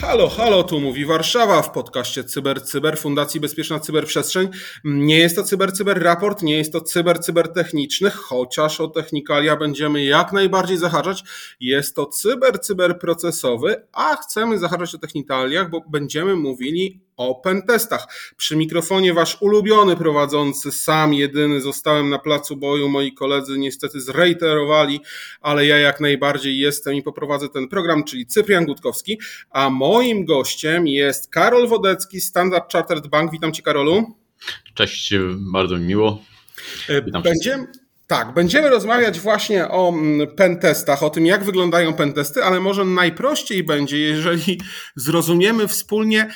Halo, halo, tu mówi Warszawa w podcaście Cyber Cyber Fundacji Bezpieczna Cyberprzestrzeń. Nie jest to Cyber Cyber raport, nie jest to Cyber Cyber techniczny, chociaż o technikalia będziemy jak najbardziej zahaczać. Jest to Cyber Cyber procesowy, a chcemy zahaczać o technikaliach, bo będziemy mówili o pentestach. Przy mikrofonie wasz ulubiony prowadzący, sam jedyny, zostałem na placu boju. Moi koledzy niestety zreiterowali, ale ja jak najbardziej jestem i poprowadzę ten program, czyli Cyprian Gutkowski, a moim gościem jest Karol Wodecki, Standard Chartered Bank. Witam cię Karolu. Cześć, bardzo mi miło. E, Witam Będziemy... Tak, będziemy rozmawiać właśnie o mm, pentestach, o tym, jak wyglądają pentesty, ale może najprościej będzie, jeżeli zrozumiemy wspólnie,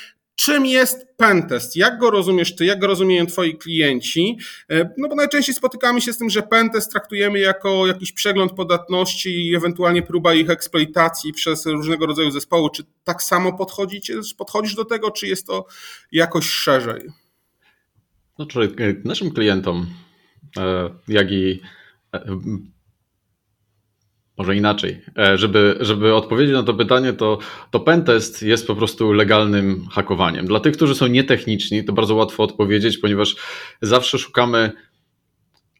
Czym jest pentest? Jak go rozumiesz ty? Jak go rozumieją twoi klienci? E, no bo najczęściej spotykamy się z tym, że pentest traktujemy jako jakiś przegląd podatności i ewentualnie próba ich eksploitacji przez różnego rodzaju zespoły. Czy tak samo podchodzisz do tego, czy jest to jakoś szerzej? Znaczy, naszym klientom, e, jak i może inaczej. E, żeby, żeby odpowiedzieć na to pytanie, to, to pentest jest po prostu legalnym hakowaniem. Dla tych, którzy są nietechniczni, to bardzo łatwo odpowiedzieć, ponieważ zawsze szukamy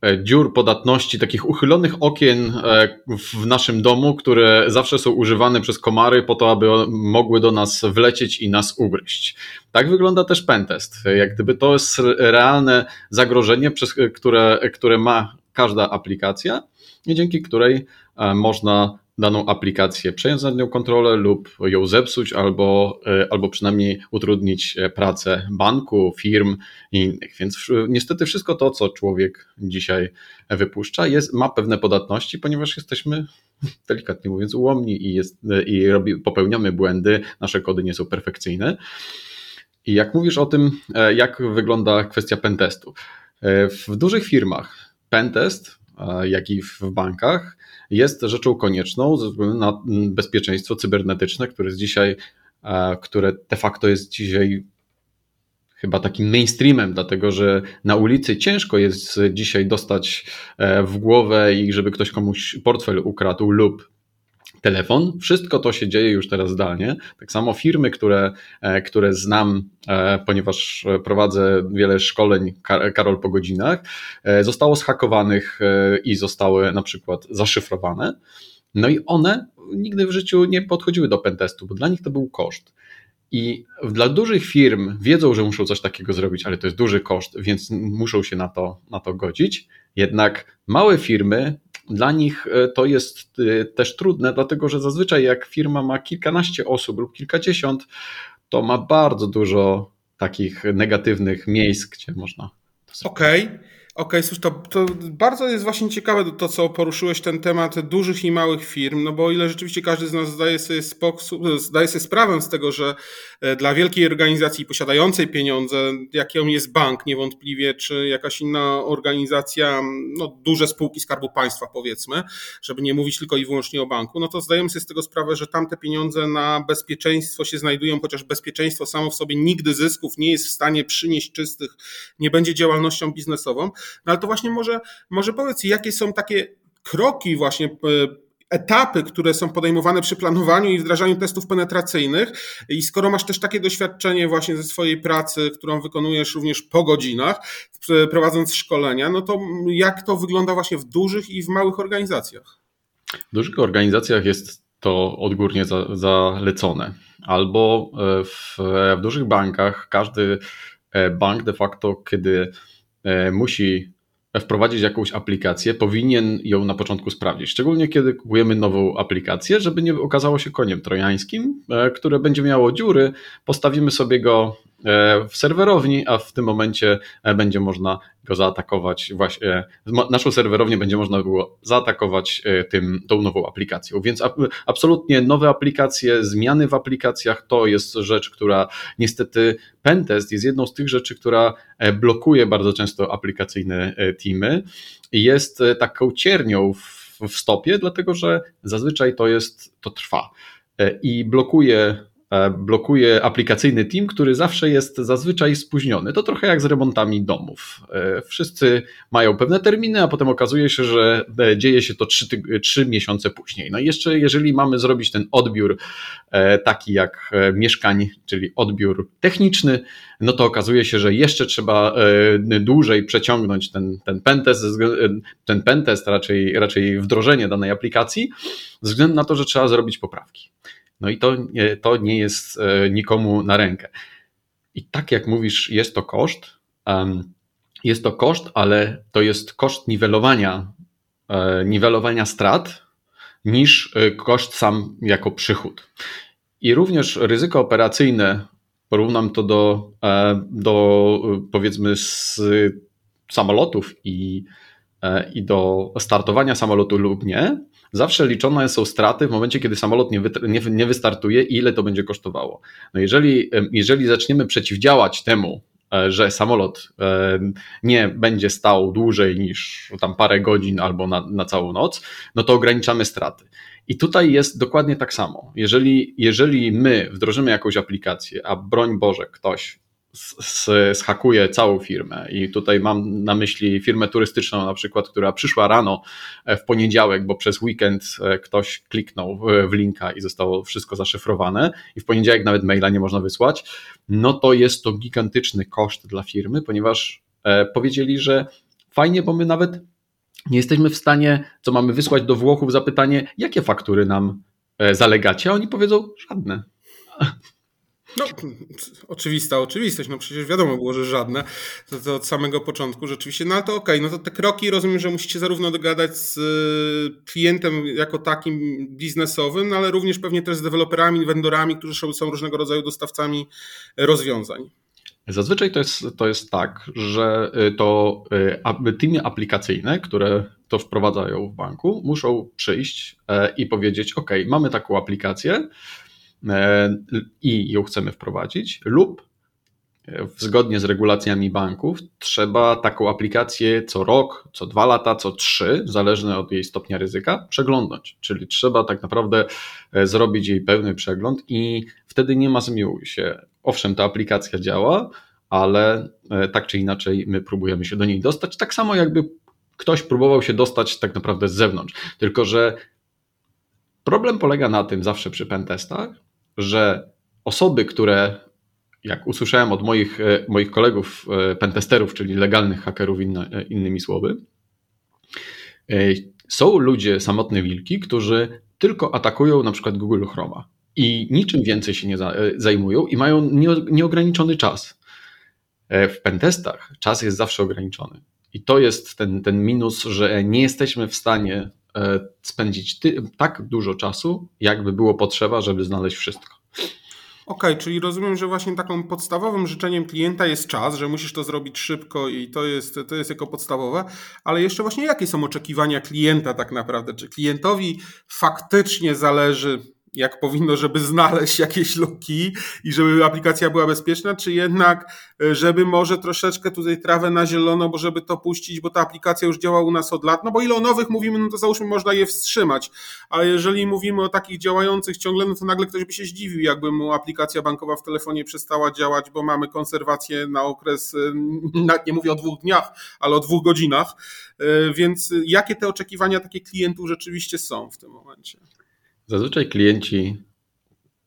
e, dziur podatności, takich uchylonych okien e, w naszym domu, które zawsze są używane przez komary po to, aby mogły do nas wlecieć i nas ugryźć. Tak wygląda też pentest. Jak gdyby to jest realne zagrożenie, które, które ma każda aplikacja i dzięki której można daną aplikację przejąć nad nią kontrolę lub ją zepsuć, albo, e, albo przynajmniej utrudnić e, pracę banku, firm i innych. Więc niestety wszystko to, co człowiek dzisiaj wypuszcza, jest, ma pewne podatności, ponieważ jesteśmy delikatnie mówiąc ułomni i, jest, i robi, popełniamy błędy, nasze kody nie są perfekcyjne. I jak mówisz o tym, jak wygląda kwestia pentestu. W dużych firmach pentest, jak i w bankach, jest rzeczą konieczną ze względu na bezpieczeństwo cybernetyczne, które jest dzisiaj, e, które de facto jest dzisiaj chyba takim mainstreamem, dlatego że na ulicy ciężko jest dzisiaj dostać e, w głowę i żeby ktoś komuś portfel ukradł lub telefon. Wszystko to się dzieje już teraz zdalnie. Tak samo firmy, które, e, które znam, e, ponieważ prowadzę wiele szkoleń Karol po godzinach, e, zostało zhakowanych i zostały na przykład zaszyfrowane. No i one nigdy w życiu nie podchodziły do pentestu, bo dla nich to był koszt. I dla dużych firm wiedzą, że muszą coś takiego zrobić, ale to jest duży koszt, więc muszą się na to, na to godzić. Jednak małe firmy dla nich e, to jest e, też trudne, dlatego że zazwyczaj jak firma ma kilkanaście osób lub kilkadziesiąt, to ma bardzo dużo takich negatywnych miejsc, gdzie można. Okej. Okay. Okej, okay, to, to bardzo jest właśnie ciekawe to, co poruszyłeś, ten temat dużych i małych firm, no bo o ile rzeczywiście każdy z nas zdaje sobie, zdaje sobie sprawę z tego, że e, dla wielkiej organizacji posiadającej pieniądze, jaką jest bank niewątpliwie, czy jakaś inna organizacja, no duże spółki Skarbu Państwa powiedzmy, żeby nie mówić tylko i wyłącznie o banku, no to zdajemy sobie z tego sprawę, że tamte pieniądze na bezpieczeństwo się znajdują, chociaż bezpieczeństwo samo w sobie nigdy zysków nie jest w stanie przynieść czystych, nie będzie działalnością biznesową, no ale to właśnie może, może powiedz, jakie są takie kroki właśnie e, etapy, które są podejmowane przy planowaniu i wdrażaniu testów penetracyjnych. I skoro masz też takie doświadczenie właśnie ze swojej pracy, którą wykonujesz również po godzinach, prowadząc szkolenia, no to jak to wygląda właśnie w dużych i w małych organizacjach? W dużych organizacjach jest to odgórnie za, zalecone. Albo e, w, w dużych bankach każdy e, bank de facto, kiedy E, musi wprowadzić jakąś aplikację, powinien ją na początku sprawdzić. Szczególnie kiedy kupujemy nową aplikację, żeby nie okazało się koniem trojańskim, e, które będzie miało dziury, postawimy sobie go E, w serwerowni, a w tym momencie e, będzie można go zaatakować właśnie, naszą serwerownię będzie można było zaatakować e, tym, tą nową aplikacją. Więc absolutnie nowe aplikacje, zmiany w aplikacjach to jest rzecz, która niestety pentest jest jedną z tych rzeczy, która blokuje bardzo często aplikacyjne teamy i jest taką ciernią w, w stopie, dlatego że zazwyczaj to jest, to trwa i blokuje e, blokuje aplikacyjny team, który zawsze jest zazwyczaj spóźniony. To trochę jak z remontami domów. E, wszyscy mają pewne terminy, a potem okazuje się, że e, dzieje się to trzy, trzy miesiące później. No i jeszcze jeżeli mamy zrobić ten odbiór taki jak mieszkań, czyli odbiór techniczny, no to okazuje się, że jeszcze trzeba dłużej przeciągnąć ten, ten pentest, ten pentest, raczej, raczej wdrożenie danej aplikacji, ze względu na to, że trzeba zrobić poprawki. No i to, to nie jest e, nikomu na rękę. I tak jak mówisz, jest to koszt. Jest to koszt, ale to jest koszt niwelowania, e, niwelowania strat niż e, koszt sam jako przychód. I również ryzyko operacyjne, porównam to do, do powiedzmy z samolotów i, i do startowania samolotu lub nie, zawsze liczone są straty w momencie, kiedy samolot nie, nie, nie wystartuje i ile to będzie kosztowało. No jeżeli, jeżeli zaczniemy przeciwdziałać temu, e, że samolot nie będzie stał dłużej niż tam parę godzin albo na, na całą noc, no to ograniczamy straty. I tutaj jest dokładnie tak samo. Jeżeli, jeżeli my wdrożymy jakąś aplikację, a broń Boże, ktoś schakuje całą firmę. I tutaj mam na myśli firmę turystyczną, na przykład, która przyszła rano e, w poniedziałek, bo przez weekend e, ktoś kliknął w linka i zostało wszystko zaszyfrowane, i w poniedziałek nawet maila nie można wysłać. No to jest to gigantyczny koszt dla firmy, ponieważ e, powiedzieli, że fajnie, bo my nawet nie jesteśmy w stanie, co mamy wysłać do Włochów, zapytanie, jakie faktury nam zalegacie, a oni powiedzą żadne. No, oczywista oczywistość, no przecież wiadomo było, że żadne, to, to od samego początku rzeczywiście, no to okej, okay. no to te kroki rozumiem, że musicie zarówno dogadać z y, klientem jako takim biznesowym, no ale również pewnie też z deweloperami, vendorami, którzy są różnego rodzaju dostawcami rozwiązań. Zazwyczaj to jest, to jest tak, że y, to y, teamy aplikacyjne, które to wprowadzają w banku, muszą przyjść e, i powiedzieć: OK, mamy taką aplikację, i ją chcemy wprowadzić, lub e, zgodnie z regulacjami banków trzeba taką aplikację co rok, co dwa lata, co trzy, zależne od jej stopnia ryzyka, przeglądnąć. Czyli trzeba tak naprawdę e, zrobić jej pełny przegląd i wtedy nie ma zmiłuj się. Owszem, ta aplikacja działa, ale tak czy inaczej my próbujemy się do niej dostać, tak samo jakby ktoś próbował się dostać tak naprawdę z zewnątrz. Tylko, że problem polega na tym zawsze przy pentestach, że osoby, które, jak usłyszałem od moich, e, moich kolegów e, pentesterów, czyli legalnych hakerów, e, innymi słowy, są ludzie, samotne wilki, którzy tylko atakują na przykład Google Chroma i niczym więcej się nie zajmują i mają nieograniczony czas. W pentestach czas jest zawsze ograniczony. I to jest ten, ten minus, że nie jesteśmy w stanie spędzić ty, tak dużo czasu, jakby było potrzeba, żeby znaleźć wszystko. Okej, okay, czyli rozumiem, że właśnie taką podstawowym życzeniem klienta jest czas, że musisz to zrobić szybko i to jest, to jest jako podstawowe, ale jeszcze właśnie jakie są oczekiwania klienta tak naprawdę? Czy klientowi faktycznie zależy jak powinno, żeby znaleźć jakieś luki i żeby aplikacja była bezpieczna, czy jednak, e, żeby może troszeczkę tutaj trawę na zielono, bo żeby to puścić, bo ta aplikacja już działa u nas od lat, no bo ile o nowych mówimy, no to załóżmy można je wstrzymać, ale jeżeli mówimy o takich działających ciągle, no to nagle ktoś by się zdziwił, jakby mu aplikacja bankowa w telefonie przestała działać, bo mamy konserwację na okres, e, nie mówię o dwóch dniach, ale o dwóch godzinach, e, więc jakie te oczekiwania takich klientów rzeczywiście są w tym momencie? Zazwyczaj klienci,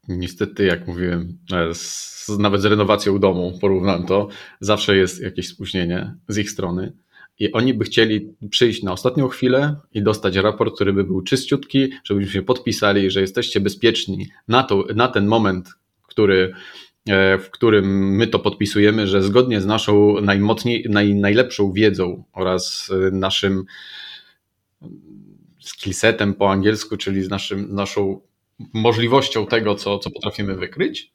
niestety, jak mówiłem, e, z, nawet z renowacją domu, porównam to, zawsze jest jakieś spóźnienie z ich strony. I oni by chcieli przyjść na ostatnią chwilę i dostać raport, który by był czyściutki, żebyśmy się podpisali, że jesteście bezpieczni na, to, na ten moment, który, e, w którym my to podpisujemy, że zgodnie z naszą najmocniej, naj, najlepszą wiedzą oraz e, naszym skillsetem po angielsku, czyli z naszym, naszą możliwością tego, co, co potrafimy wykryć,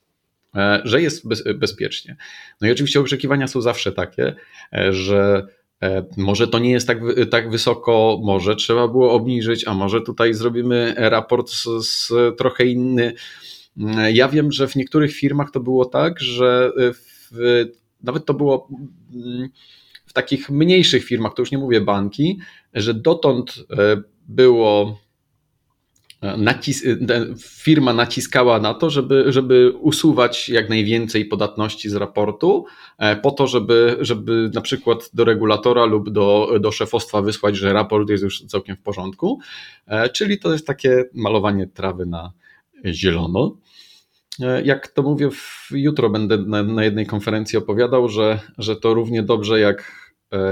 e, że jest bez, bezpiecznie. No i oczywiście oczekiwania są zawsze takie, e, że e, może to nie jest tak, tak wysoko, może trzeba było obniżyć, a może tutaj zrobimy raport z, z trochę inny. Ja wiem, że w niektórych firmach to było tak, że w, nawet to było w takich mniejszych firmach, to już nie mówię banki, że dotąd było nacis firma naciskała na to, żeby, żeby usuwać jak najwięcej podatności z raportu, po to, żeby, żeby na przykład do regulatora lub do, do szefostwa wysłać, że raport jest już całkiem w porządku. Czyli to jest takie malowanie trawy na zielono. Jak to mówię, jutro będę na, na jednej konferencji opowiadał, że, że to równie dobrze jak E,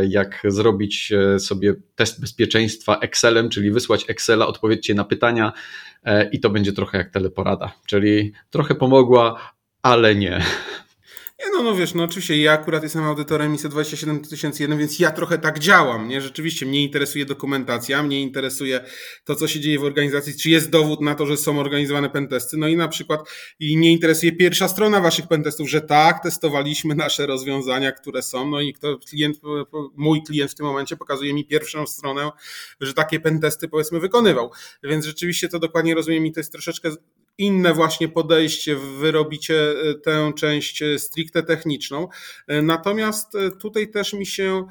jak zrobić e, sobie test bezpieczeństwa Excelem, czyli wysłać Excela, odpowiedźcie na pytania e, i to będzie trochę jak teleporada, czyli trochę pomogła, ale nie. Nie, no, no wiesz, no oczywiście ja akurat jestem audytorem ISO 27001, więc ja trochę tak działam, nie? Rzeczywiście mnie interesuje dokumentacja, mnie interesuje to, co się dzieje w organizacji, czy jest dowód na to, że są organizowane pentesty, no i na przykład i mnie interesuje pierwsza strona waszych pentestów, że tak, testowaliśmy nasze rozwiązania, które są, no i kto klient, mój klient w tym momencie pokazuje mi pierwszą stronę, że takie pentesty powiedzmy wykonywał, więc rzeczywiście to dokładnie rozumiem i to jest troszeczkę inne właśnie podejście, wy robicie e, tę część e, stricte techniczną. E, natomiast tutaj też mi się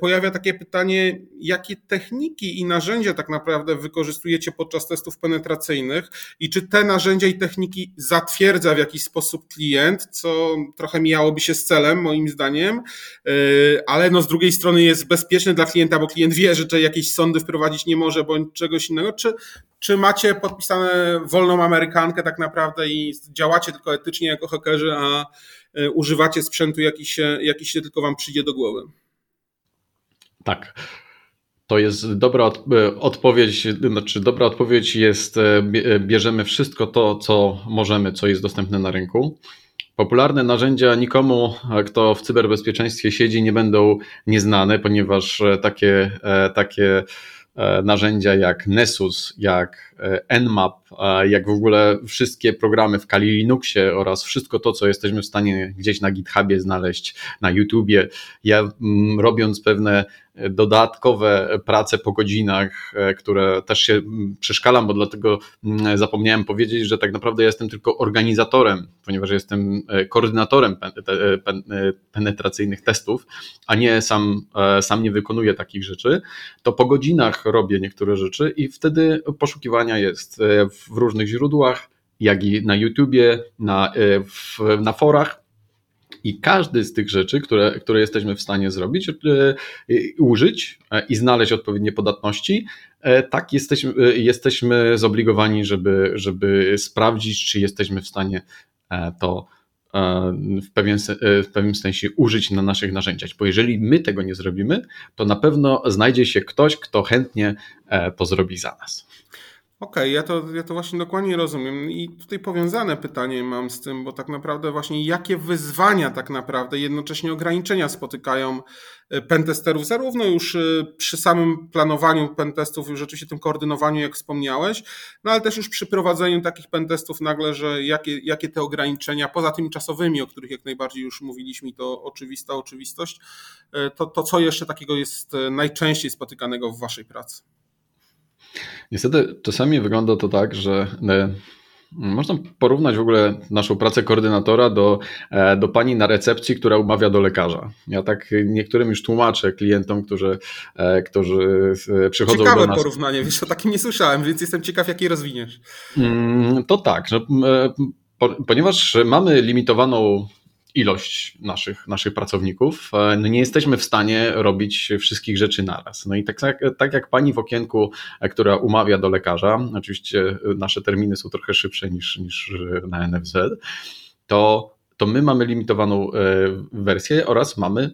pojawia takie pytanie, jakie techniki i narzędzia tak naprawdę wykorzystujecie podczas testów penetracyjnych i czy te narzędzia i techniki zatwierdza w jakiś sposób klient, co trochę mijałoby się z celem moim zdaniem, ale no z drugiej strony jest bezpieczne dla klienta, bo klient wie, że jakieś sądy wprowadzić nie może bądź czegoś innego, czy, czy macie podpisane wolną amerykankę tak naprawdę i działacie tylko etycznie jako hakerzy, a e, używacie sprzętu jakiś się, jakiś się tylko wam przyjdzie do głowy? Tak. To jest dobra e, odpowiedź, znaczy dobra odpowiedź jest, e, bierzemy wszystko to, co możemy, co jest dostępne na rynku. Popularne narzędzia nikomu, kto w cyberbezpieczeństwie siedzi, nie będą nieznane, ponieważ takie, takie narzędzia jak Nessus, jak e, Nmap, jak w ogóle wszystkie programy w Kali Linuxie oraz wszystko to, co jesteśmy w stanie gdzieś na GitHubie znaleźć, na YouTubie. Ja mm, robiąc pewne dodatkowe prace po godzinach, e, które też się mm, przeszkalam, bo dlatego mm, zapomniałem powiedzieć, że tak naprawdę jestem tylko organizatorem, ponieważ jestem koordynatorem penetracyjnych testów, a nie sam, sam nie wykonuję takich rzeczy, to po godzinach robię niektóre rzeczy i wtedy poszukiwania jest w różnych źródłach, jak i na YouTubie, na, e, na forach. I każdy z tych rzeczy, które, które jesteśmy w stanie zrobić, e, użyć e, i znaleźć odpowiednie podatności, tak jesteśmy, jesteśmy zobligowani, żeby, żeby sprawdzić, czy jesteśmy w stanie to w pewien, w pewnym sensie użyć na naszych narzędziach. Bo jeżeli my tego nie zrobimy, to na pewno znajdzie się ktoś, kto chętnie to zrobi za nas. Okej, okay, ja, to, ja to właśnie dokładnie rozumiem. I tutaj powiązane pytanie mam z tym, bo tak naprawdę właśnie jakie wyzwania tak naprawdę, jednocześnie ograniczenia spotykają e, pentesterów, zarówno już e, przy samym planowaniu pentestów, już rzeczywiście tym koordynowaniu, jak wspomniałeś, no ale też już przy prowadzeniu takich pentestów nagle, że jakie, jakie te ograniczenia, poza tymi czasowymi, o których jak najbardziej już mówiliśmy, to oczywista oczywistość, e, to, to co jeszcze takiego jest najczęściej spotykanego w Waszej pracy? Niestety czasami wygląda to tak, że e, można porównać w ogóle naszą pracę koordynatora do, e, do pani na recepcji, która umawia do lekarza. Ja tak niektórym już tłumaczę klientom, którzy, e, którzy przychodzą Ciekawe do nas. Ciekawe porównanie, wiesz, o takim nie słyszałem, więc jestem ciekaw, jakie rozwiniesz. Mm, to tak, że, ponieważ mamy limitowaną ilość naszych, naszych pracowników, e, no nie jesteśmy w stanie robić wszystkich rzeczy naraz. No i tak, tak jak pani w okienku, e, która umawia do lekarza, oczywiście nasze terminy są trochę szybsze niż, niż na NFZ, to, to my mamy limitowaną e, wersję oraz mamy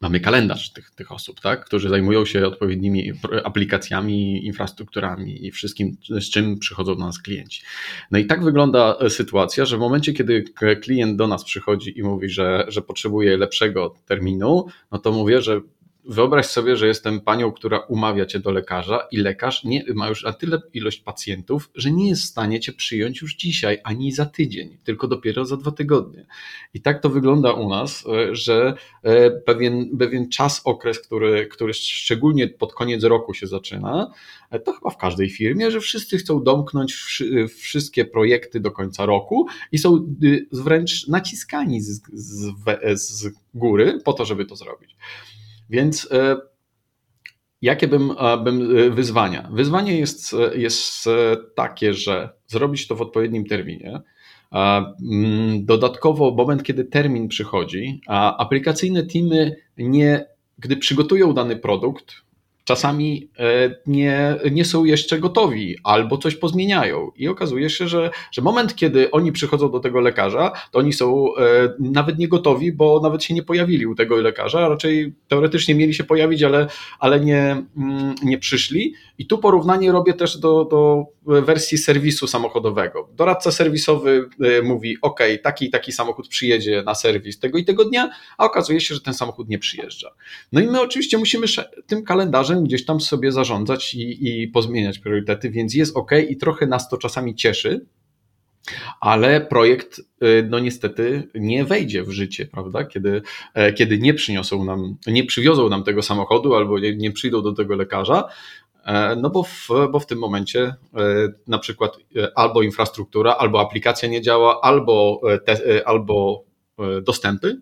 mamy kalendarz tych, tych osób, tak, którzy zajmują się odpowiednimi aplikacjami, infrastrukturami i wszystkim, z czym przychodzą do nas klienci. No i tak wygląda e, sytuacja, że w momencie, kiedy klient do nas przychodzi i mówi, że, że potrzebuje lepszego terminu, no to mówię, że Wyobraź sobie, że jestem panią, która umawia cię do lekarza i lekarz nie, ma już na tyle ilość pacjentów, że nie jest w stanie cię przyjąć już dzisiaj, ani za tydzień, tylko dopiero za dwa tygodnie. I tak to wygląda u nas, e, że e, pewien, pewien czas, okres, który, który szczególnie pod koniec roku się zaczyna, e, to chyba w każdej firmie, że wszyscy chcą domknąć wszystkie projekty do końca roku i są wręcz naciskani z, z, z góry po to, żeby to zrobić. Więc e, Jakie bym, bym wyzwania? Wyzwanie jest, jest takie, że zrobić to w odpowiednim terminie. Mm, dodatkowo, moment, kiedy termin przychodzi, a aplikacyjne teamy nie, gdy przygotują dany produkt, czasami e, nie, nie są jeszcze gotowi albo coś pozmieniają. I okazuje się, że, że moment, kiedy oni przychodzą do tego lekarza, to oni są e, nawet nie gotowi, bo nawet się nie pojawili u tego lekarza, raczej teoretycznie mieli się pojawić, ale, ale nie, mm, nie przyszli. I tu porównanie robię też do, do wersji serwisu samochodowego. Doradca serwisowy e, mówi: OK, taki i taki samochód przyjedzie na serwis tego i tego dnia, a okazuje się, że ten samochód nie przyjeżdża. No i my oczywiście musimy tym kalendarzem gdzieś tam sobie zarządzać i, i pozmieniać priorytety, więc jest OK i trochę nas to czasami cieszy, ale projekt y, no niestety nie wejdzie w życie, prawda? Kiedy, e, kiedy nie przyniosą nam, nie przywiozą nam tego samochodu albo nie, nie przyjdą do tego lekarza, e, no bo w, bo w tym momencie e, na przykład albo infrastruktura, albo aplikacja nie działa, albo, te, albo dostępy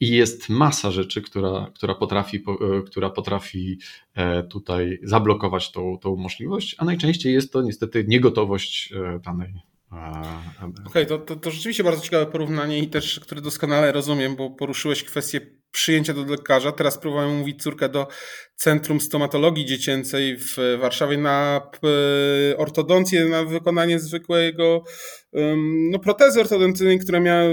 i jest masa rzeczy, która, która, potrafi, e, która potrafi e, tutaj zablokować tą, tą możliwość, a najczęściej jest to niestety niegotowość e, danej Okej, okay, to, to, to, rzeczywiście bardzo ciekawe porównanie i też, które doskonale rozumiem, bo poruszyłeś kwestię przyjęcia do lekarza. Teraz próbowałem mówić córkę do Centrum Stomatologii Dziecięcej w Warszawie na ortodoncję, na wykonanie zwykłego no, protezy ortodoncyjnej, która miała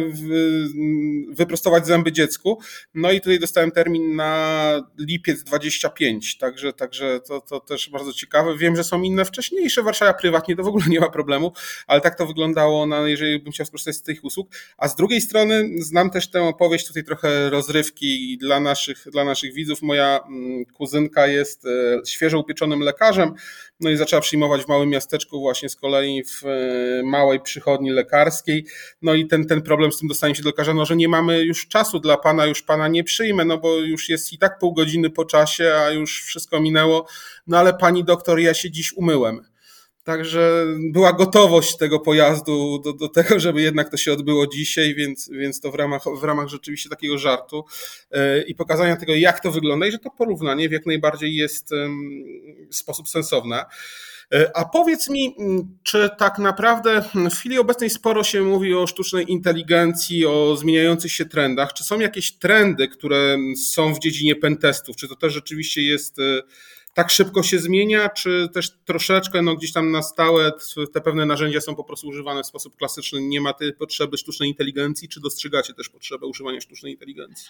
wyprostować zęby dziecku. No i tutaj dostałem termin na lipiec 25, także, także to, to też bardzo ciekawe. Wiem, że są inne wcześniejsze w Warszawie, prywatnie to w ogóle nie ma problemu, ale tak to wyglądało, na, jeżeli bym chciał skorzystać z tych usług. A z drugiej strony znam też tę opowieść, tutaj trochę rozrywki dla naszych, dla naszych widzów. Moja mm, kuzynka jest e, świeżo upieczonym lekarzem, no i zaczęła przyjmować w małym miasteczku właśnie z kolei w e, małej przychodni lekarskiej. No i ten, ten problem z tym dostaniem się do lekarza, no że nie mamy już czasu dla pana, już pana nie przyjmę, no bo już jest i tak pół godziny po czasie, a już wszystko minęło. No ale pani doktor, ja się dziś umyłem. Także była gotowość tego pojazdu do, do tego, żeby jednak to się odbyło dzisiaj, więc, więc to w ramach, w ramach rzeczywiście takiego żartu yy, i pokazania tego, jak to wygląda i że to porównanie w jak najbardziej jest w sposób sensowne. E, a powiedz mi, czy tak naprawdę w chwili obecnej sporo się mówi o sztucznej inteligencji, o zmieniających się trendach. Czy są jakieś trendy, które są w dziedzinie pentestów? Czy to też rzeczywiście jest e, tak szybko się zmienia, czy też troszeczkę no, gdzieś tam na stałe te pewne narzędzia są po prostu używane w sposób klasyczny, nie ma tej potrzeby sztucznej inteligencji, czy dostrzegacie też potrzebę używania sztucznej inteligencji?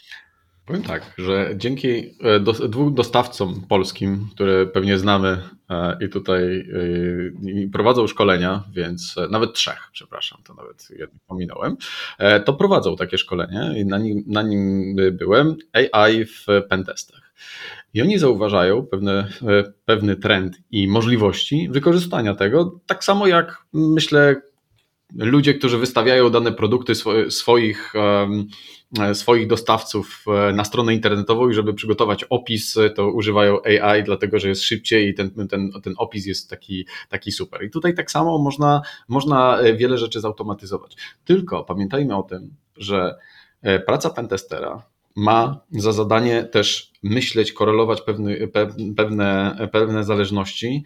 Powiem tak, że dzięki e, do, dwóch dostawcom polskim, które pewnie znamy e, i tutaj i prowadzą szkolenia, więc e, nawet trzech, przepraszam, to nawet jedno pominąłem, to prowadzą takie szkolenie i na nim, na nim byłem, AI w pentestach. I oni zauważają pewne, e, pewny trend i możliwości wykorzystania tego, tak samo jak myślę ludzie, którzy wystawiają dane produkty swoich, e, swoich dostawców e, na stronę internetową i żeby przygotować opis, to używają AI, dlatego że jest szybciej i ten, ten, ten opis jest taki, taki super. I tutaj tak samo można, można wiele rzeczy zautomatyzować. Tylko pamiętajmy o tym, że praca pentestera ma za zadanie też myśleć, korelować pewne, pewne, pewne zależności.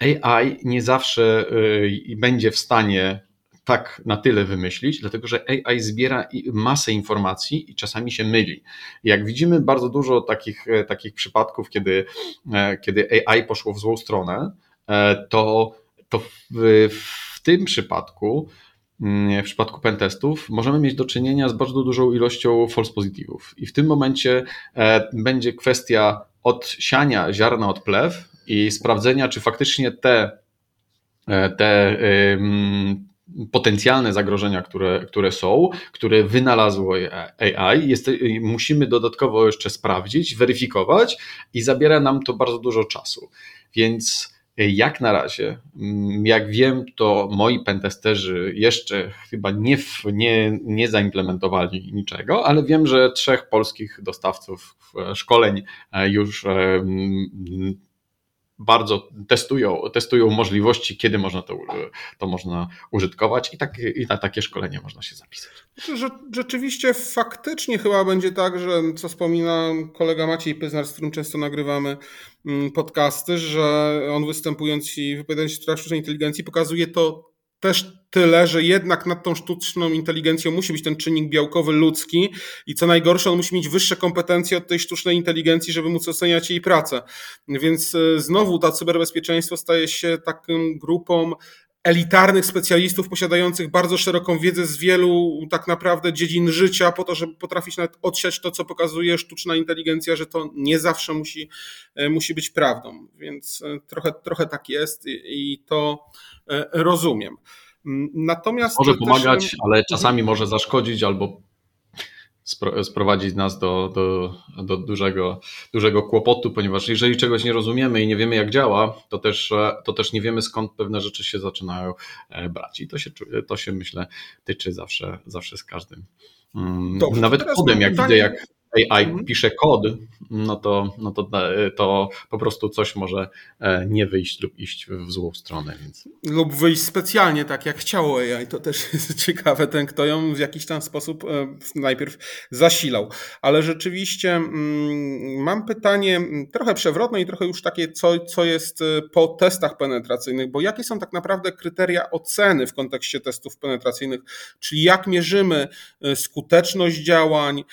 AI nie zawsze y, będzie w stanie tak na tyle wymyślić, dlatego że AI zbiera masę informacji i czasami się myli. Jak widzimy bardzo dużo takich, e, takich przypadków, kiedy, e, kiedy AI poszło w złą stronę, e, to, to w, w tym przypadku w przypadku pentestów możemy mieć do czynienia z bardzo dużą ilością false pozytywów. I w tym momencie e, będzie kwestia odsiania ziarna od plew i sprawdzenia, czy faktycznie te, e, te potencjalne zagrożenia, które, które są, które wynalazło AI, jest, musimy dodatkowo jeszcze sprawdzić, weryfikować i zabiera nam to bardzo dużo czasu. Więc jak na razie, mm, jak wiem, to moi pentesterzy jeszcze chyba nie, nie, nie zaimplementowali niczego, ale wiem, że trzech polskich dostawców szkoleń e, już e, mm, bardzo testują, testują możliwości, kiedy można to, to można użytkować i, tak, i na takie szkolenie można się zapisać. Rzeczywiście faktycznie chyba będzie tak, że co wspomina kolega Maciej Pyznar, z którym często nagrywamy mm, podcasty, że on występując i wypowiadając się w sztucznej inteligencji pokazuje to też tyle, że jednak nad tą sztuczną inteligencją musi być ten czynnik białkowy ludzki i co najgorsze, on musi mieć wyższe kompetencje od tej sztucznej inteligencji, żeby móc oceniać jej pracę. Więc e, znowu ta cyberbezpieczeństwo staje się taką grupą elitarnych specjalistów posiadających bardzo szeroką wiedzę z wielu tak naprawdę dziedzin życia, po to, żeby potrafić nawet odsiać to, co pokazuje sztuczna inteligencja, że to nie zawsze musi, e, musi być prawdą. Więc e, trochę, trochę tak jest i, i to rozumiem. Natomiast może pomagać, też... ale czasami może zaszkodzić albo sprowadzić nas do, do, do dużego, dużego kłopotu, ponieważ jeżeli czegoś nie rozumiemy i nie wiemy, jak działa, to też, to też nie wiemy, skąd pewne rzeczy się zaczynają e, brać. I to się, to się myślę, tyczy zawsze, zawsze z każdym. Mm, Dobrze, Nawet kodem, jak widzę, jak AI mhm. pisze kod, no to, no to, to po prostu coś może e, nie wyjść lub iść w złą stronę. Więc. Lub wyjść specjalnie tak, jak chciało AI. To też jest ciekawe, ten kto ją w jakiś tam sposób e, najpierw zasilał. Ale rzeczywiście mm, mam pytanie mm, trochę przewrotne i trochę już takie, co, co jest e, po testach penetracyjnych, bo jakie są tak naprawdę kryteria oceny w kontekście testów penetracyjnych, czyli jak mierzymy skuteczność działań,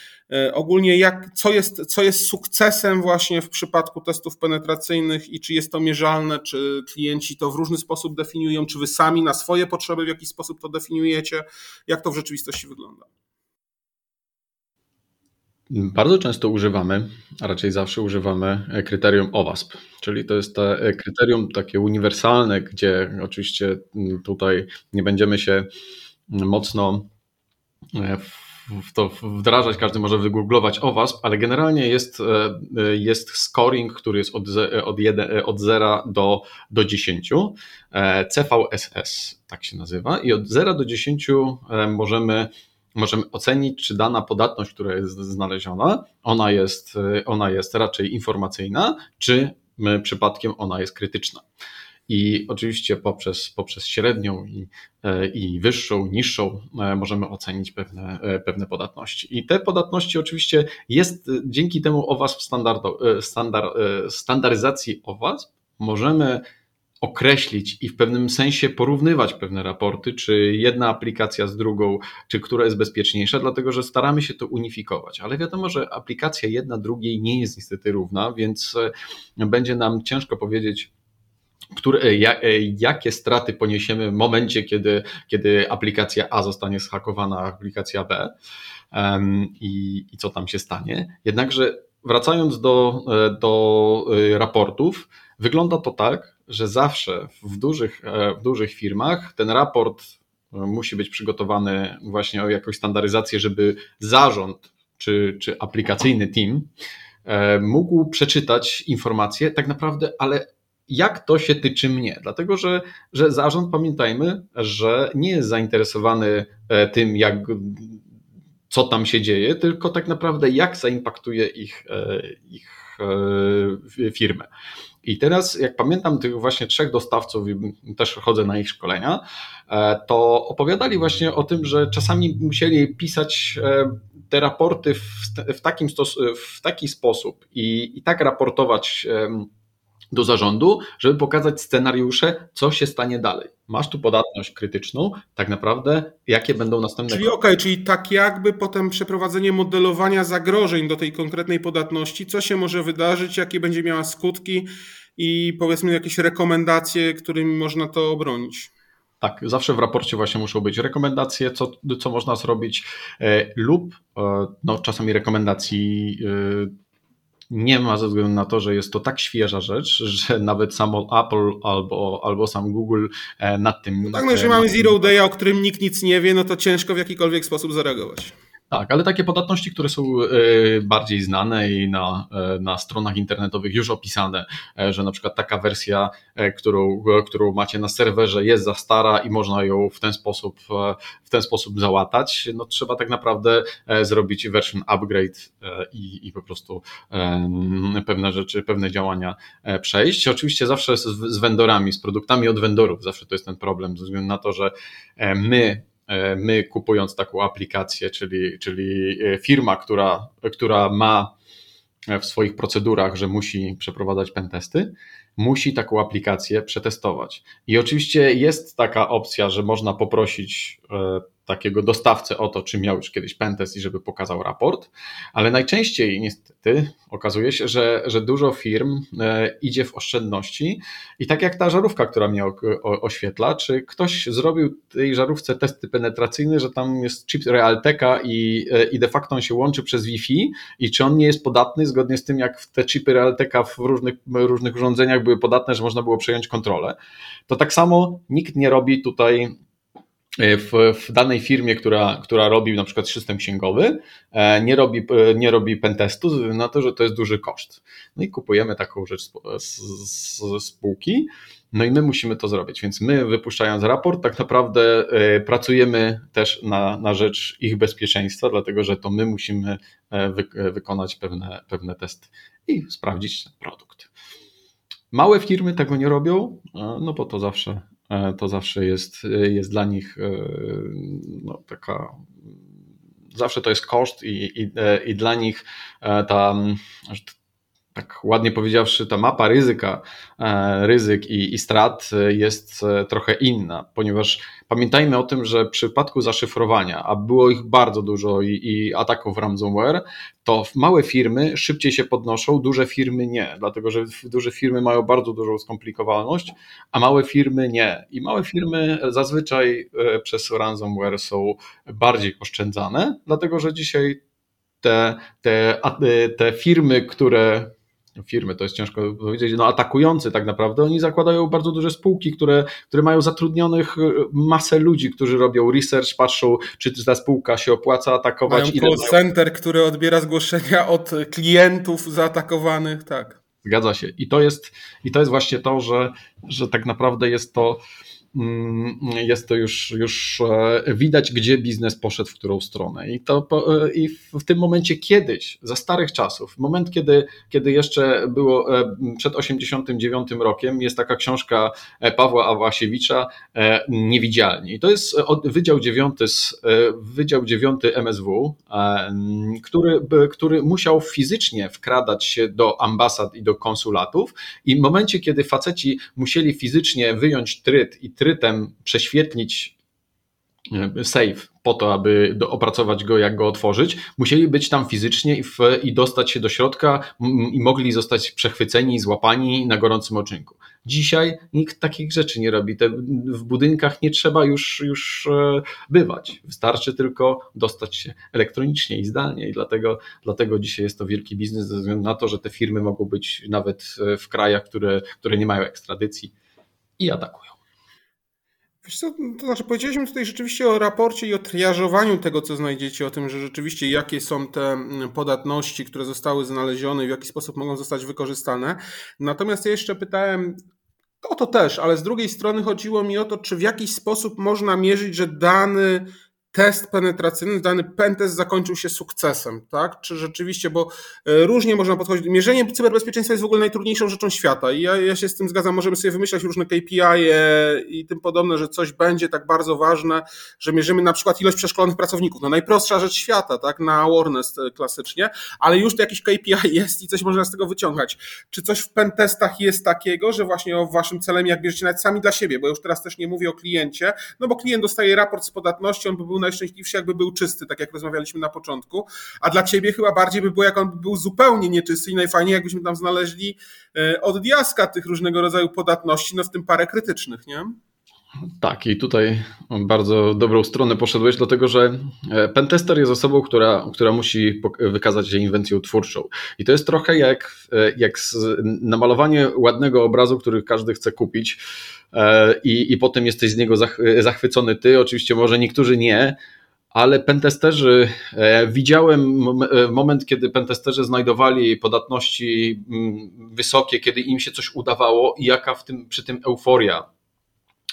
ogólnie jak, co, jest, co jest sukcesem właśnie w przypadku testów penetracyjnych i czy jest to mierzalne, czy klienci to w różny sposób definiują, czy wy sami na swoje potrzeby w jakiś sposób to definiujecie, jak to w rzeczywistości wygląda? Bardzo często używamy, a raczej zawsze używamy kryterium OWASP, czyli to jest to kryterium takie uniwersalne, gdzie oczywiście tutaj nie będziemy się mocno w to wdrażać, każdy może wygooglować OWASP, ale generalnie jest, e, jest scoring, który jest od, od, 1, od 0 do, do 10. E, CVSS tak się nazywa i od 0 do 10 e, możemy możemy ocenić, czy dana podatność, która jest znaleziona, ona jest, ona jest raczej informacyjna, czy przypadkiem ona jest krytyczna i oczywiście poprzez, poprzez średnią i, e, i wyższą, niższą e, możemy ocenić pewne, e, pewne podatności. I te podatności oczywiście jest dzięki temu OWASP standardo, standard, standaryzacji OWASP możemy określić i w pewnym sensie porównywać pewne raporty, czy jedna aplikacja z drugą, czy która jest bezpieczniejsza, dlatego że staramy się to unifikować. Ale wiadomo, że aplikacja jedna drugiej nie jest niestety równa, więc będzie nam ciężko powiedzieć, e, e, jakie straty poniesiemy w momencie, kiedy, kiedy aplikacja A zostanie zhakowana, aplikacja B um, i, i co tam się stanie. Jednakże wracając do, e, do raportów, wygląda to tak, że zawsze w dużych, w dużych firmach ten raport musi być przygotowany właśnie o jakąś standaryzację, żeby zarząd czy, czy aplikacyjny team mógł przeczytać informacje tak naprawdę, ale jak to się tyczy mnie, dlatego że, że zarząd, pamiętajmy, że nie jest zainteresowany e, tym, jak, co tam się dzieje, tylko tak naprawdę jak zaimpaktuje ich, e, ich e, firmę. I teraz, jak pamiętam tych właśnie trzech dostawców, też chodzę na ich szkolenia, to opowiadali właśnie o tym, że czasami musieli pisać te raporty w, w, takim w taki sposób i, i tak raportować do zarządu, żeby pokazać scenariusze, co się stanie dalej. Masz tu podatność krytyczną, tak naprawdę jakie będą następne Czyli okej, okay, czyli tak jakby potem przeprowadzenie modelowania zagrożeń do tej konkretnej podatności, co się może wydarzyć, jakie będzie miała skutki i powiedzmy jakieś rekomendacje, którymi można to obronić. Tak, zawsze w raporcie właśnie muszą być rekomendacje, co, co można zrobić, e, lub e, no, czasami rekomendacji e, nie ma ze względu na to, że jest to tak świeża rzecz, że nawet samo Apple albo, albo sam Google e, nad tym. No tak, no jeżeli mamy Zero Day, o którym nikt nic nie wie, no to ciężko w jakikolwiek sposób zareagować. Tak, ale takie podatności, które są e, bardziej znane i na, e, na stronach internetowych już opisane, e, że na przykład taka wersja, którą, którą macie na serwerze jest za stara i można ją w ten sposób, w ten sposób załatać, no trzeba tak naprawdę zrobić version upgrade i, i po prostu pewne rzeczy, pewne działania przejść. Oczywiście zawsze z, z vendorami, z produktami od vendorów, zawsze to jest ten problem, ze względu na to, że my my kupując taką aplikację, czyli, czyli e, firma, która, która ma w swoich procedurach, że musi przeprowadzać pentesty, musi taką aplikację przetestować. I oczywiście jest taka opcja, że można poprosić e, takiego dostawcę o to, czy miał już kiedyś pentest i żeby pokazał raport, ale najczęściej niestety okazuje się, że, że dużo firm e, idzie w oszczędności. I tak jak ta żarówka, która mnie oświetla, czy ktoś zrobił tej żarówce testy penetracyjne, że tam jest chip Realteka i, e, i de facto on się łączy przez Wi-Fi? I czy on nie jest podatny zgodnie z tym, jak te chipy Realteka w różnych, różnych urządzeniach były podatne, że można było przejąć kontrolę, to tak samo nikt nie robi tutaj w, w, danej firmie, która, która robi na przykład system księgowy, e, nie robi, e, nie robi pentestu ze względu na to, że to jest duży koszt. No i kupujemy taką rzecz z, z spółki, no i my musimy to zrobić. Więc my, wypuszczając raport, tak naprawdę pracujemy też na, na rzecz ich bezpieczeństwa, dlatego że to my musimy wy, wykonać pewne, pewne testy i sprawdzić ten produkt. Małe firmy tego nie robią, no bo to zawsze E, to zawsze jest, jest dla nich e, no, taka. Zawsze to jest koszt i, i, e, i dla nich ta, tak ładnie powiedziawszy, ta mapa ryzyka, ryzyk i, i strat jest trochę inna, ponieważ pamiętajmy o tym, że w przypadku zaszyfrowania, a było ich bardzo dużo i, i ataków ransomware, to małe firmy szybciej się podnoszą, duże firmy nie, dlatego że duże firmy mają bardzo dużą skomplikowalność, a małe firmy nie. I małe firmy zazwyczaj e, przez ransomware są bardziej oszczędzane, dlatego że dzisiaj te, te, te firmy, które firmy, to jest ciężko powiedzieć, no atakujący tak naprawdę, oni zakładają bardzo duże spółki, które, które mają zatrudnionych y, masę ludzi, którzy robią research, patrzą, czy ta spółka się opłaca atakować. Mają call center, który odbiera zgłoszenia od klientów zaatakowanych, tak. Zgadza się. I to jest, i to jest właśnie to, że, że tak naprawdę jest to jest to już, już e, widać, gdzie biznes poszedł w którą stronę. I, to, e, I w tym momencie kiedyś, za starych czasów, moment, kiedy, kiedy jeszcze było e, przed 89 rokiem, jest taka książka Pawła Awasiewicza Niewidzialni. I to jest Wydział 9, Wydział 9 MSW, który, który musiał fizycznie wkradać się do ambasad i do konsulatów i w momencie, kiedy faceci musieli fizycznie wyjąć tryt i trytem prześwietlić e, save po to, aby opracować go, jak go otworzyć, musieli być tam fizycznie i, w, i dostać się do środka i mogli zostać przechwyceni, złapani na gorącym oczynku. Dzisiaj nikt takich rzeczy nie robi. Te, w budynkach nie trzeba już, już e, bywać. Wystarczy tylko dostać się elektronicznie i zdalnie. I dlatego, dlatego dzisiaj jest to wielki biznes, ze względu na to, że te firmy mogą być nawet w krajach, które, które nie mają ekstradycji i atakują. Wiesz co, to znaczy powiedzieliśmy tutaj rzeczywiście o raporcie i o triażowaniu tego, co znajdziecie, o tym, że rzeczywiście jakie są te podatności, które zostały znalezione i w jaki sposób mogą zostać wykorzystane. Natomiast ja jeszcze pytałem o to też, ale z drugiej strony chodziło mi o to, czy w jakiś sposób można mierzyć, że dany test penetracyjny, dany pentest zakończył się sukcesem, tak? Czy rzeczywiście, bo e, różnie można podchodzić. Mierzenie cyberbezpieczeństwa jest w ogóle najtrudniejszą rzeczą świata i ja, ja się z tym zgadzam. Możemy sobie wymyślać różne KPI -e i tym podobne, że coś będzie tak bardzo ważne, że mierzymy na przykład ilość przeszkolonych pracowników. No najprostsza rzecz świata, tak? Na awareness e, klasycznie, ale już to jakiś KPI jest i coś można z tego wyciągać. Czy coś w pentestach jest takiego, że właśnie o waszym celem, jak bierzecie nawet sami dla siebie, bo już teraz też nie mówię o kliencie, no bo klient dostaje raport z podatności, on by był najszczęśliwszy, jakby był czysty, tak jak rozmawialiśmy na początku. A dla ciebie chyba bardziej by było, jak on był zupełnie nieczysty i najfajniej, jakbyśmy tam znaleźli e, od diaska tych różnego rodzaju podatności, no w tym parę krytycznych, nie? Tak, i tutaj bardzo dobrą stronę poszedłeś, dlatego że e, pentester jest osobą, która, która musi wykazać się inwencją twórczą. I to jest trochę jak, e, jak namalowanie ładnego obrazu, który każdy chce kupić i, i potem jesteś z niego zachwycony ty. Oczywiście może niektórzy nie, ale pentesterzy, e, widziałem e, moment, kiedy pentesterzy znajdowali podatności mm, wysokie, kiedy im się coś udawało i jaka w tym, przy tym euforia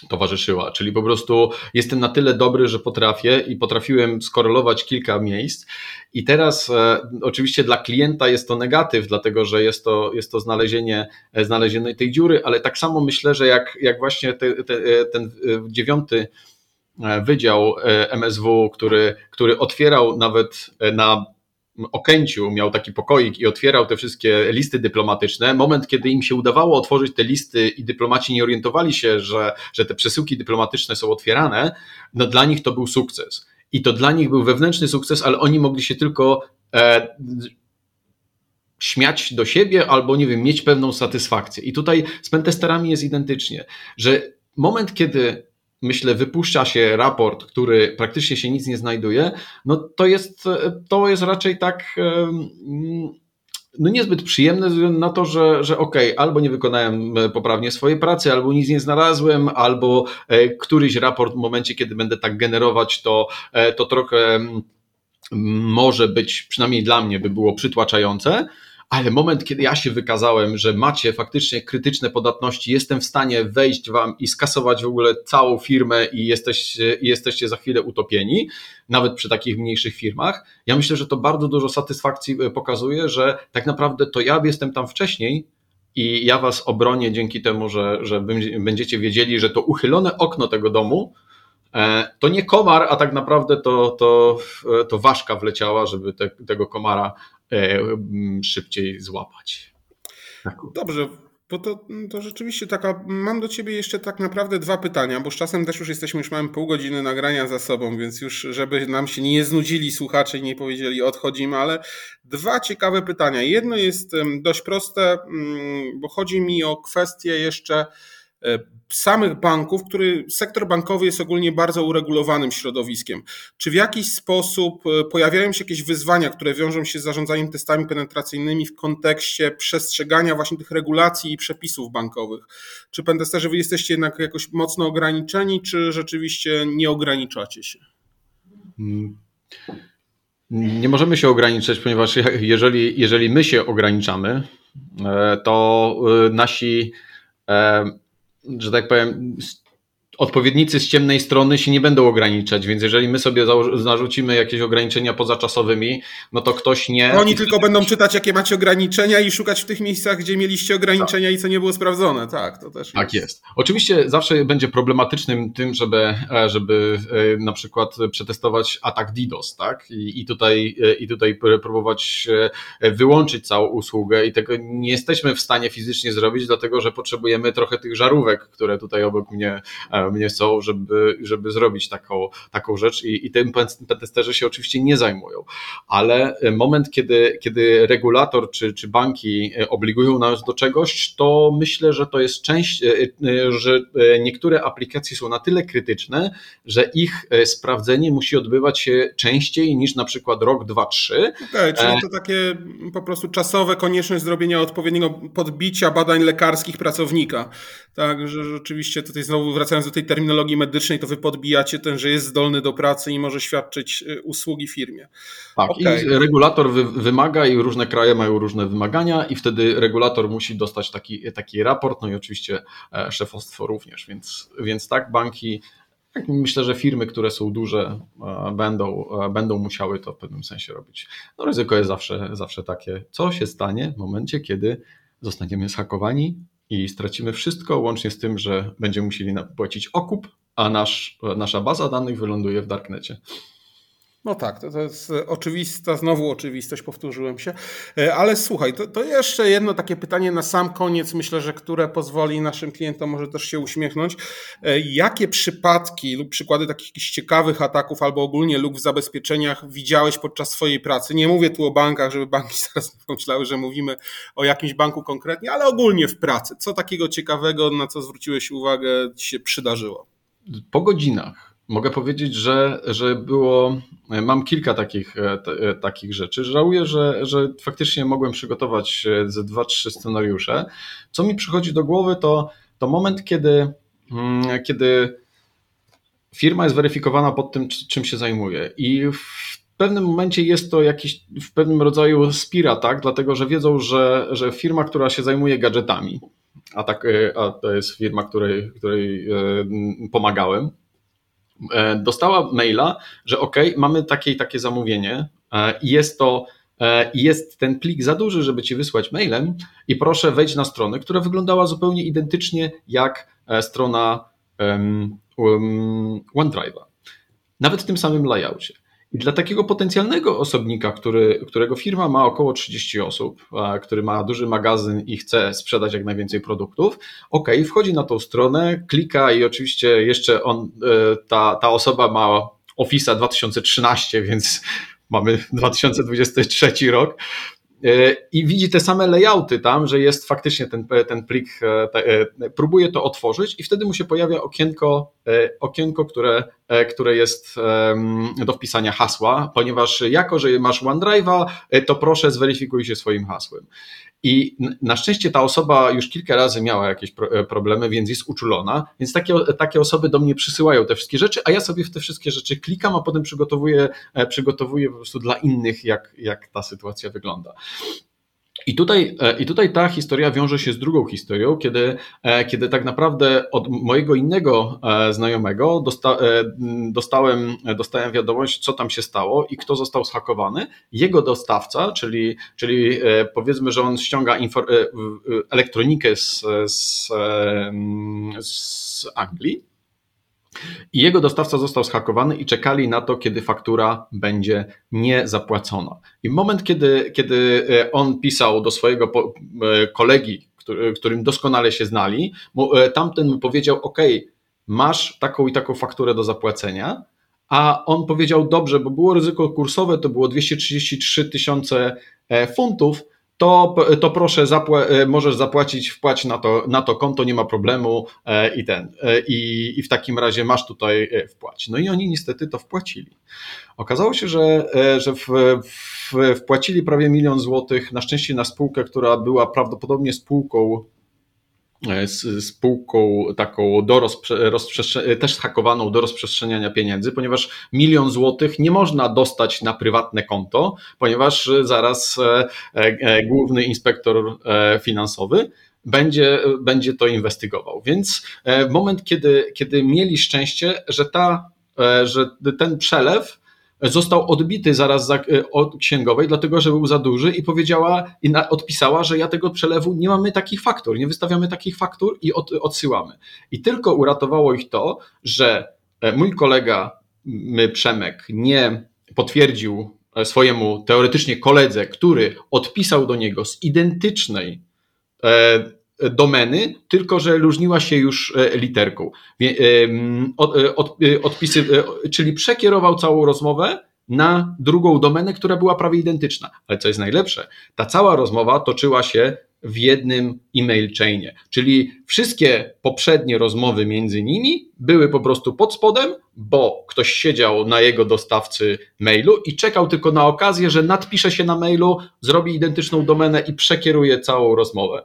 towarzyszyła, czyli po prostu jestem na tyle dobry, że potrafię i potrafiłem skorelować kilka miejsc. I teraz e, oczywiście dla klienta jest to negatyw, dlatego że jest to, jest to znalezienie, znalezienie tej dziury, ale tak samo myślę, że jak, jak właśnie te, te, ten dziewiąty E, wydział e, MSW, który, który otwierał nawet e, na Okęciu, miał taki pokoik i otwierał te wszystkie listy dyplomatyczne. Moment, kiedy im się udawało otworzyć te listy i dyplomaci nie orientowali się, że, że te przesyłki dyplomatyczne są otwierane, no dla nich to był sukces. I to dla nich był wewnętrzny sukces, ale oni mogli się tylko e, śmiać do siebie albo, nie wiem, mieć pewną satysfakcję. I tutaj z pentesterami jest identycznie, że moment, kiedy myślę, wypuszcza się raport, który praktycznie się nic nie znajduje, no to jest, to jest raczej tak no niezbyt przyjemne na to, że, że okej, okay, albo nie wykonałem e, poprawnie swojej pracy, albo nic nie znalazłem, albo e, któryś raport w momencie, kiedy będę tak generować, to, e, to trochę może być, przynajmniej dla mnie by było przytłaczające ale moment, kiedy ja się wykazałem, że macie faktycznie krytyczne podatności, jestem w stanie wejść wam i skasować w ogóle całą firmę i jesteście, jesteście za chwilę utopieni, nawet przy takich mniejszych firmach. Ja myślę, że to bardzo dużo satysfakcji e, pokazuje, że tak naprawdę to ja jestem tam wcześniej, i ja was obronię dzięki temu, że, że będziecie wiedzieli, że to uchylone okno tego domu e, to nie komar, a tak naprawdę to, to, e, to ważka wleciała, żeby te, tego komara szybciej złapać. Tak. Dobrze, bo to, to rzeczywiście taka. Mam do ciebie jeszcze tak naprawdę dwa pytania, bo z czasem też już jesteśmy, już mamy pół godziny nagrania za sobą, więc już, żeby nam się nie znudzili słuchacze i nie powiedzieli odchodzimy, ale dwa ciekawe pytania. Jedno jest dość proste, mm, bo chodzi mi o kwestię jeszcze E, samych banków, który sektor bankowy jest ogólnie bardzo uregulowanym środowiskiem. Czy w jakiś sposób e, pojawiają się jakieś wyzwania, które wiążą się z zarządzaniem testami penetracyjnymi w kontekście przestrzegania właśnie tych regulacji i przepisów bankowych? Czy pentesterzy wy jesteście jednak jakoś mocno ograniczeni, czy rzeczywiście nie ograniczacie się? Hmm. Nie możemy się ograniczać, ponieważ jeżeli, jeżeli my się ograniczamy, e, to nasi że tak powiem, odpowiednicy z ciemnej strony się nie będą ograniczać, więc jeżeli my sobie zarzucimy jakieś ograniczenia pozaczasowymi, no to ktoś nie. Oni tylko będą czytać, jakie macie ograniczenia i szukać w tych miejscach, gdzie mieliście ograniczenia tak. i co nie było sprawdzone. Tak, to też. Tak jest. Oczywiście zawsze będzie problematycznym tym, żeby, e, żeby e, na przykład przetestować atak DDoS, tak? I, i, tutaj, e, I tutaj próbować wyłączyć całą usługę i tego nie jesteśmy w stanie fizycznie zrobić, dlatego że potrzebujemy trochę tych żarówek, które tutaj obok mnie mnie chcą, żeby, żeby zrobić taką, taką rzecz i, i tym pentesterzy się oczywiście nie zajmują. Ale moment, kiedy, kiedy regulator czy, czy banki e, obligują nas do czegoś, to myślę, że to jest część, e, e, że niektóre aplikacje są na tyle krytyczne, że ich sprawdzenie musi odbywać się częściej niż na przykład rok, dwa, trzy. Okay, czyli to takie po prostu czasowe konieczność zrobienia odpowiedniego podbicia badań lekarskich pracownika. Tak, że rzeczywiście tutaj znowu wracając do tej terminologii medycznej, to wy podbijacie ten, że jest zdolny do pracy i może świadczyć y, usługi firmie. Tak, okay. i regulator wy, wymaga i różne kraje mają różne wymagania i wtedy regulator musi dostać taki, taki raport, no i oczywiście e, szefostwo również, więc, więc tak, banki tak, Myślę, że firmy, które są duże, e, będą, e, będą musiały to w pewnym sensie robić. No, ryzyko jest zawsze, zawsze takie, co się stanie w momencie, kiedy zostaniemy zhakowani, i stracimy wszystko, łącznie z tym, że będziemy musieli płacić okup, a nasz, nasza baza danych wyląduje w darknecie. No tak, to, to jest oczywista, znowu oczywistość, powtórzyłem się. E, ale słuchaj, to, to, jeszcze jedno takie pytanie na sam koniec, myślę, że które pozwoli naszym klientom może też się uśmiechnąć. E, jakie przypadki lub przykłady takich ciekawych ataków albo ogólnie luk w zabezpieczeniach widziałeś podczas swojej pracy? Nie mówię tu o bankach, żeby banki zaraz pomyślały, że mówimy o jakimś banku konkretnie, ale ogólnie w pracy. Co takiego ciekawego, na co zwróciłeś uwagę, ci się przydarzyło? Po godzinach Mogę powiedzieć, że, że było, mam kilka takich, e, t, e, takich rzeczy. Żałuję, że, że faktycznie mogłem przygotować e, ze dwa, trzy scenariusze. Co mi przychodzi do głowy, to, to moment, kiedy, mm, kiedy firma jest weryfikowana pod tym, czym się zajmuje. I w pewnym momencie jest to jakiś w pewnym rodzaju spira, tak? Dlatego, że wiedzą, że, że firma, która się zajmuje gadżetami, a, tak, a to jest firma, której, której pomagałem, dostała maila, że ok, mamy takie i takie zamówienie i jest to E, jest ten plik za duży, żeby ci wysłać mailem i proszę wejść na stronę, która wyglądała zupełnie identycznie jak e, strona um, OneDrive'a. Nawet w tym samym layoutie. I dla takiego potencjalnego osobnika, który, którego firma ma około 30 osób, który ma duży magazyn i chce sprzedać jak najwięcej produktów, ok, wchodzi na tą stronę, klika i oczywiście jeszcze on, e, ta, ta osoba ma Office 2013, więc mamy 2023 rok, i widzi te same layouty tam, że jest faktycznie ten, ten plik, e, e, próbuje to otworzyć i wtedy mu się pojawia okienko, okienko które, które jest do wpisania hasła, ponieważ jako, że masz OneDrive'a, to proszę zweryfikuj się swoim hasłem. I na szczęście ta osoba już kilka razy miała jakieś e, problemy, więc jest uczulona. Więc takie, takie osoby do mnie przysyłają te wszystkie rzeczy, a ja sobie w te wszystkie rzeczy klikam, a potem przygotowuję, e, przygotowuję po prostu dla innych, jak, jak ta sytuacja wygląda. I tutaj, e, I tutaj ta historia wiąże się z drugą historią, kiedy, e, kiedy tak naprawdę od mojego innego e, znajomego dosta, dostałem, dostałem wiadomość, co tam się stało i kto został zhakowany. Jego dostawca, czyli, czyli powiedzmy, że on ściąga elektronikę z, z, z Anglii, i jego dostawca został schakowany i czekali na to, kiedy faktura będzie niezapłacona. I moment, kiedy, kiedy e, on pisał do swojego e, kolegi, którym doskonale się znali, e, tamten mu powiedział: OK, masz taką i taką fakturę do zapłacenia. A on powiedział: Dobrze, bo było ryzyko kursowe, to było 233 tysiące funtów to, to proszę, zapła e, możesz zapłacić, wpłać na to, na to konto, nie ma problemu e, i ten. E, I, I w takim razie masz tutaj wpłać. No i oni niestety to wpłacili. Okazało się, że, że w, w, wpłacili prawie milion złotych, na szczęście na spółkę, która była prawdopodobnie spółką z spółką taką do rozprzestrze- też hakowaną do rozprzestrzeniania pieniędzy, ponieważ milion złotych nie można dostać na prywatne konto, ponieważ zaraz e, e, główny inspektor finansowy będzie, będzie to inwestygował. Więc moment, kiedy, kiedy mieli szczęście, że, ta, że ten przelew został odbity zaraz e, od księgowej, dlatego że był za duży i powiedziała i odpisała, że ja tego przelewu nie mamy takich faktur, nie wystawiamy takich faktur i od, odsyłamy. I tylko uratowało ich to, że e, mój kolega Przemek nie potwierdził e, swojemu teoretycznie koledze, który odpisał do niego z identycznej domeny, tylko że różniła się już literką. Odpisy, czyli przekierował całą rozmowę na drugą domenę, która była prawie identyczna. Ale co jest najlepsze, ta cała rozmowa toczyła się w jednym e-mail chainie, czyli wszystkie poprzednie rozmowy między nimi były po prostu pod spodem, bo ktoś siedział na jego dostawcy mailu i czekał tylko na okazję, że nadpisze się na mailu, zrobi identyczną domenę i przekieruje całą rozmowę.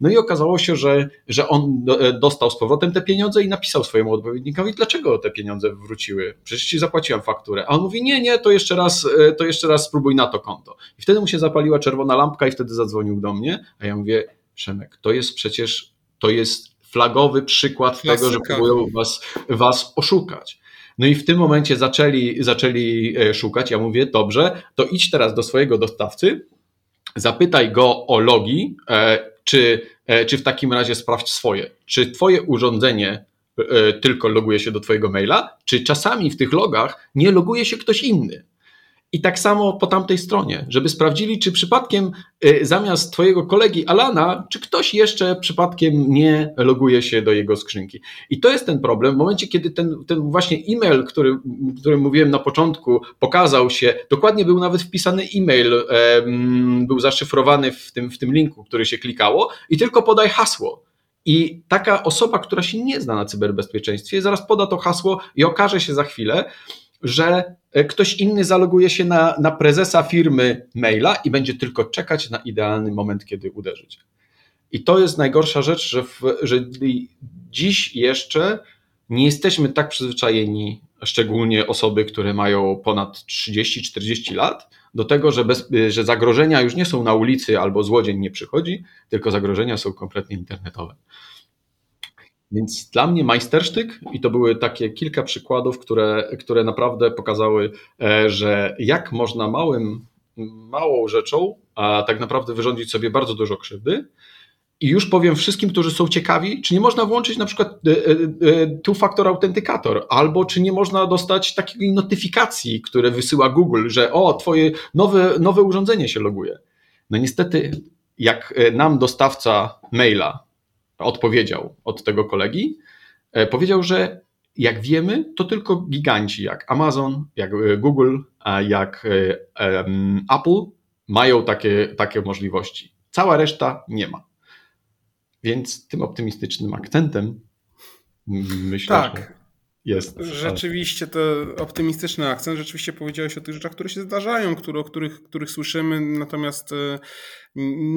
No i okazało się, że, że on e, dostał z powrotem te pieniądze i napisał swojemu odpowiednikowi, dlaczego te pieniądze wróciły. Przecież ci zapłaciłem fakturę. A on mówi, nie, nie, to jeszcze raz, e, to jeszcze raz spróbuj na to konto. I wtedy mu się zapaliła czerwona lampka i wtedy zadzwonił do mnie, a ja mówię, Przemek, to jest przecież, to jest flagowy przykład Klasyka. tego, że próbują was, was oszukać. No i w tym momencie zaczęli, zaczęli e, szukać. Ja mówię, dobrze, to idź teraz do swojego dostawcy, zapytaj go o logi, czy, e, czy w takim razie sprawdź swoje. Czy Twoje urządzenie e, tylko loguje się do Twojego maila, czy czasami w tych logach nie loguje się ktoś inny? I tak samo po tamtej stronie, żeby sprawdzili, czy przypadkiem y, zamiast Twojego kolegi Alana, czy ktoś jeszcze przypadkiem nie loguje się do jego skrzynki. I to jest ten problem. W momencie, kiedy ten, ten właśnie e-mail, który, który mówiłem na początku, pokazał się, dokładnie był nawet wpisany e-mail, był zaszyfrowany w tym, w tym linku, który się klikało, i tylko podaj hasło. I taka osoba, która się nie zna na cyberbezpieczeństwie, zaraz poda to hasło i okaże się za chwilę, że e, ktoś inny zaloguje się na, na prezesa firmy maila i będzie tylko czekać na idealny moment, kiedy uderzyć. I to jest najgorsza rzecz, że, w, że dziś jeszcze nie jesteśmy tak przyzwyczajeni, szczególnie osoby, które mają ponad 30-40 lat, do tego, że, bez, że zagrożenia już nie są na ulicy albo złodziej nie przychodzi, tylko zagrożenia są kompletnie internetowe. Więc dla mnie majstersztyk, i to były takie kilka przykładów, które, które naprawdę pokazały, e, że jak można małym, małą rzeczą, a tak naprawdę wyrządzić sobie bardzo dużo krzywdy. I już powiem wszystkim, którzy są ciekawi, czy nie można włączyć na przykład e, e, two-factor autentykator, albo czy nie można dostać takiej notyfikacji, które wysyła Google, że o, twoje nowe, nowe urządzenie się loguje. No niestety, jak nam dostawca maila odpowiedział od tego kolegi. E, powiedział, że jak wiemy, to tylko giganci jak Amazon, jak e, Google, jak e, Apple mają takie, takie możliwości. Cała reszta nie ma. Więc tym optymistycznym akcentem myślę, tak. że jest. Rzeczywiście to optymistyczny akcent. Rzeczywiście powiedziałeś o tych rzeczach, które się zdarzają, które, o których, których słyszymy, natomiast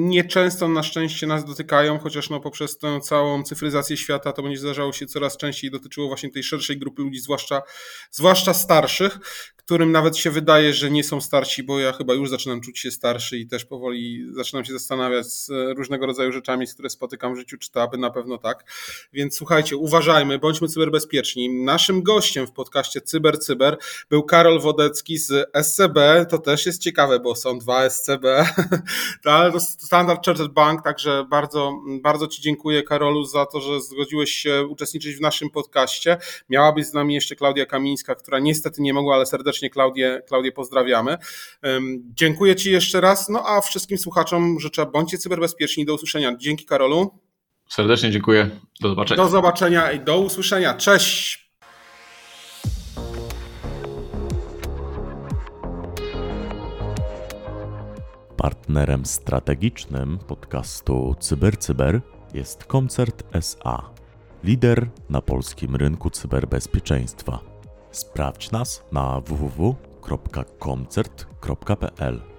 nieczęsto na szczęście nas dotykają, chociaż no poprzez tę całą cyfryzację świata to będzie zdarzało się coraz częściej dotyczyło właśnie tej szerszej grupy ludzi, zwłaszcza, zwłaszcza starszych, którym nawet się wydaje, że nie są starsi, bo ja chyba już zaczynam czuć się starszy i też powoli zaczynam się zastanawiać z różnego rodzaju rzeczami, które spotykam w życiu, czy to aby na pewno tak. Więc słuchajcie, uważajmy, bądźmy cyberbezpieczni. Naszym gościem w podcaście Cyber Cyber był Karol Wodecki z SCB. To też jest ciekawe, bo są dwa SCB. ale to Standard Chartered Bank, także bardzo, bardzo Ci dziękuję Karolu za to, że zgodziłeś się uczestniczyć w naszym podcaście. Miała być z nami jeszcze Klaudia Kamińska, która niestety nie mogła, ale serdecznie Klaudię, Klaudię pozdrawiamy. Dziękuję Ci jeszcze raz, no a wszystkim słuchaczom życzę bądźcie cyberbezpieczni. Do usłyszenia. Dzięki Karolu. Serdecznie dziękuję. Do zobaczenia. Do zobaczenia i do usłyszenia. Cześć. Partnerem strategicznym podcastu CyberCyber jest Koncert SA, lider na polskim rynku cyberbezpieczeństwa. Sprawdź nas na www.koncert.pl.